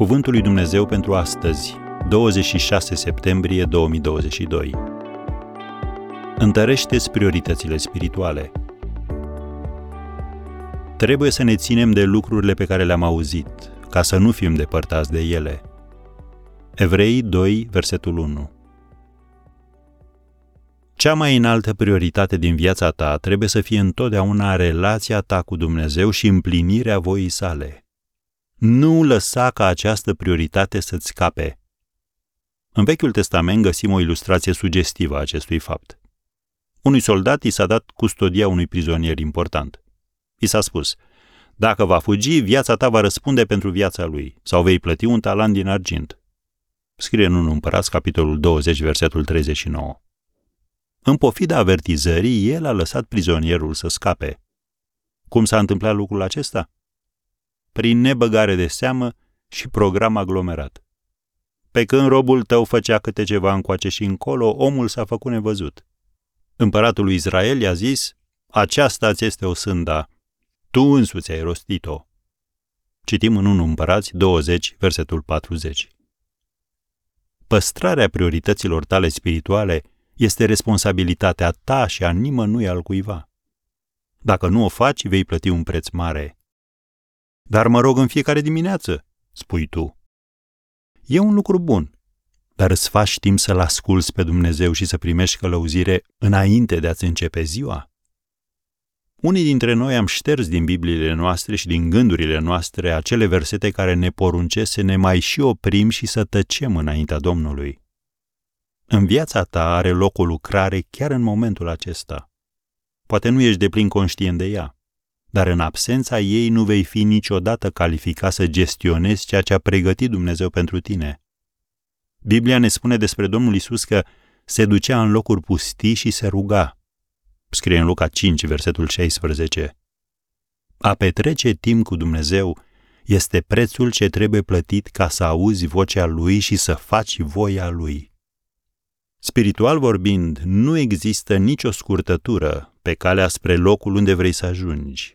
Cuvântul lui Dumnezeu pentru astăzi, 26 septembrie 2022. Întărește-ți prioritățile spirituale. Trebuie să ne ținem de lucrurile pe care le-am auzit, ca să nu fim depărtați de ele. Evrei 2, versetul 1 Cea mai înaltă prioritate din viața ta trebuie să fie întotdeauna relația ta cu Dumnezeu și împlinirea voii sale. Nu lăsa ca această prioritate să-ți scape. În Vechiul Testament găsim o ilustrație sugestivă a acestui fapt. Unui soldat i s-a dat custodia unui prizonier important. I s-a spus, dacă va fugi, viața ta va răspunde pentru viața lui, sau vei plăti un talant din argint. Scrie în 1 Împărați, capitolul 20, versetul 39. În pofida avertizării, el a lăsat prizonierul să scape. Cum s-a întâmplat lucrul acesta? Prin nebăgare de seamă și program aglomerat. Pe când robul tău făcea câte ceva încoace și încolo, omul s-a făcut nevăzut. Împăratul lui Israel i-a zis, aceasta ți este o sânda, tu însuți ai rostit-o. Citim în 1 Împărați 20, versetul 40. Păstrarea priorităților tale spirituale este responsabilitatea ta și a nimănui al cuiva. Dacă nu o faci, vei plăti un preț mare. Dar mă rog în fiecare dimineață, spui tu. E un lucru bun, dar îți faci timp să-L asculți pe Dumnezeu și să primești călăuzire înainte de a-ți începe ziua? Unii dintre noi am șters din Bibliile noastre și din gândurile noastre acele versete care ne poruncesc să ne mai și oprim și să tăcem înaintea Domnului. În viața ta are loc o lucrare chiar în momentul acesta. Poate nu ești deplin conștient de ea, dar în absența ei nu vei fi niciodată calificat să gestionezi ceea ce a pregătit Dumnezeu pentru tine. Biblia ne spune despre Domnul Isus că se ducea în locuri pustii și se ruga. Scrie în Luca 5, versetul 16. A petrece timp cu Dumnezeu este prețul ce trebuie plătit ca să auzi vocea Lui și să faci voia Lui. Spiritual vorbind, nu există nicio scurtătură pe calea spre locul unde vrei să ajungi,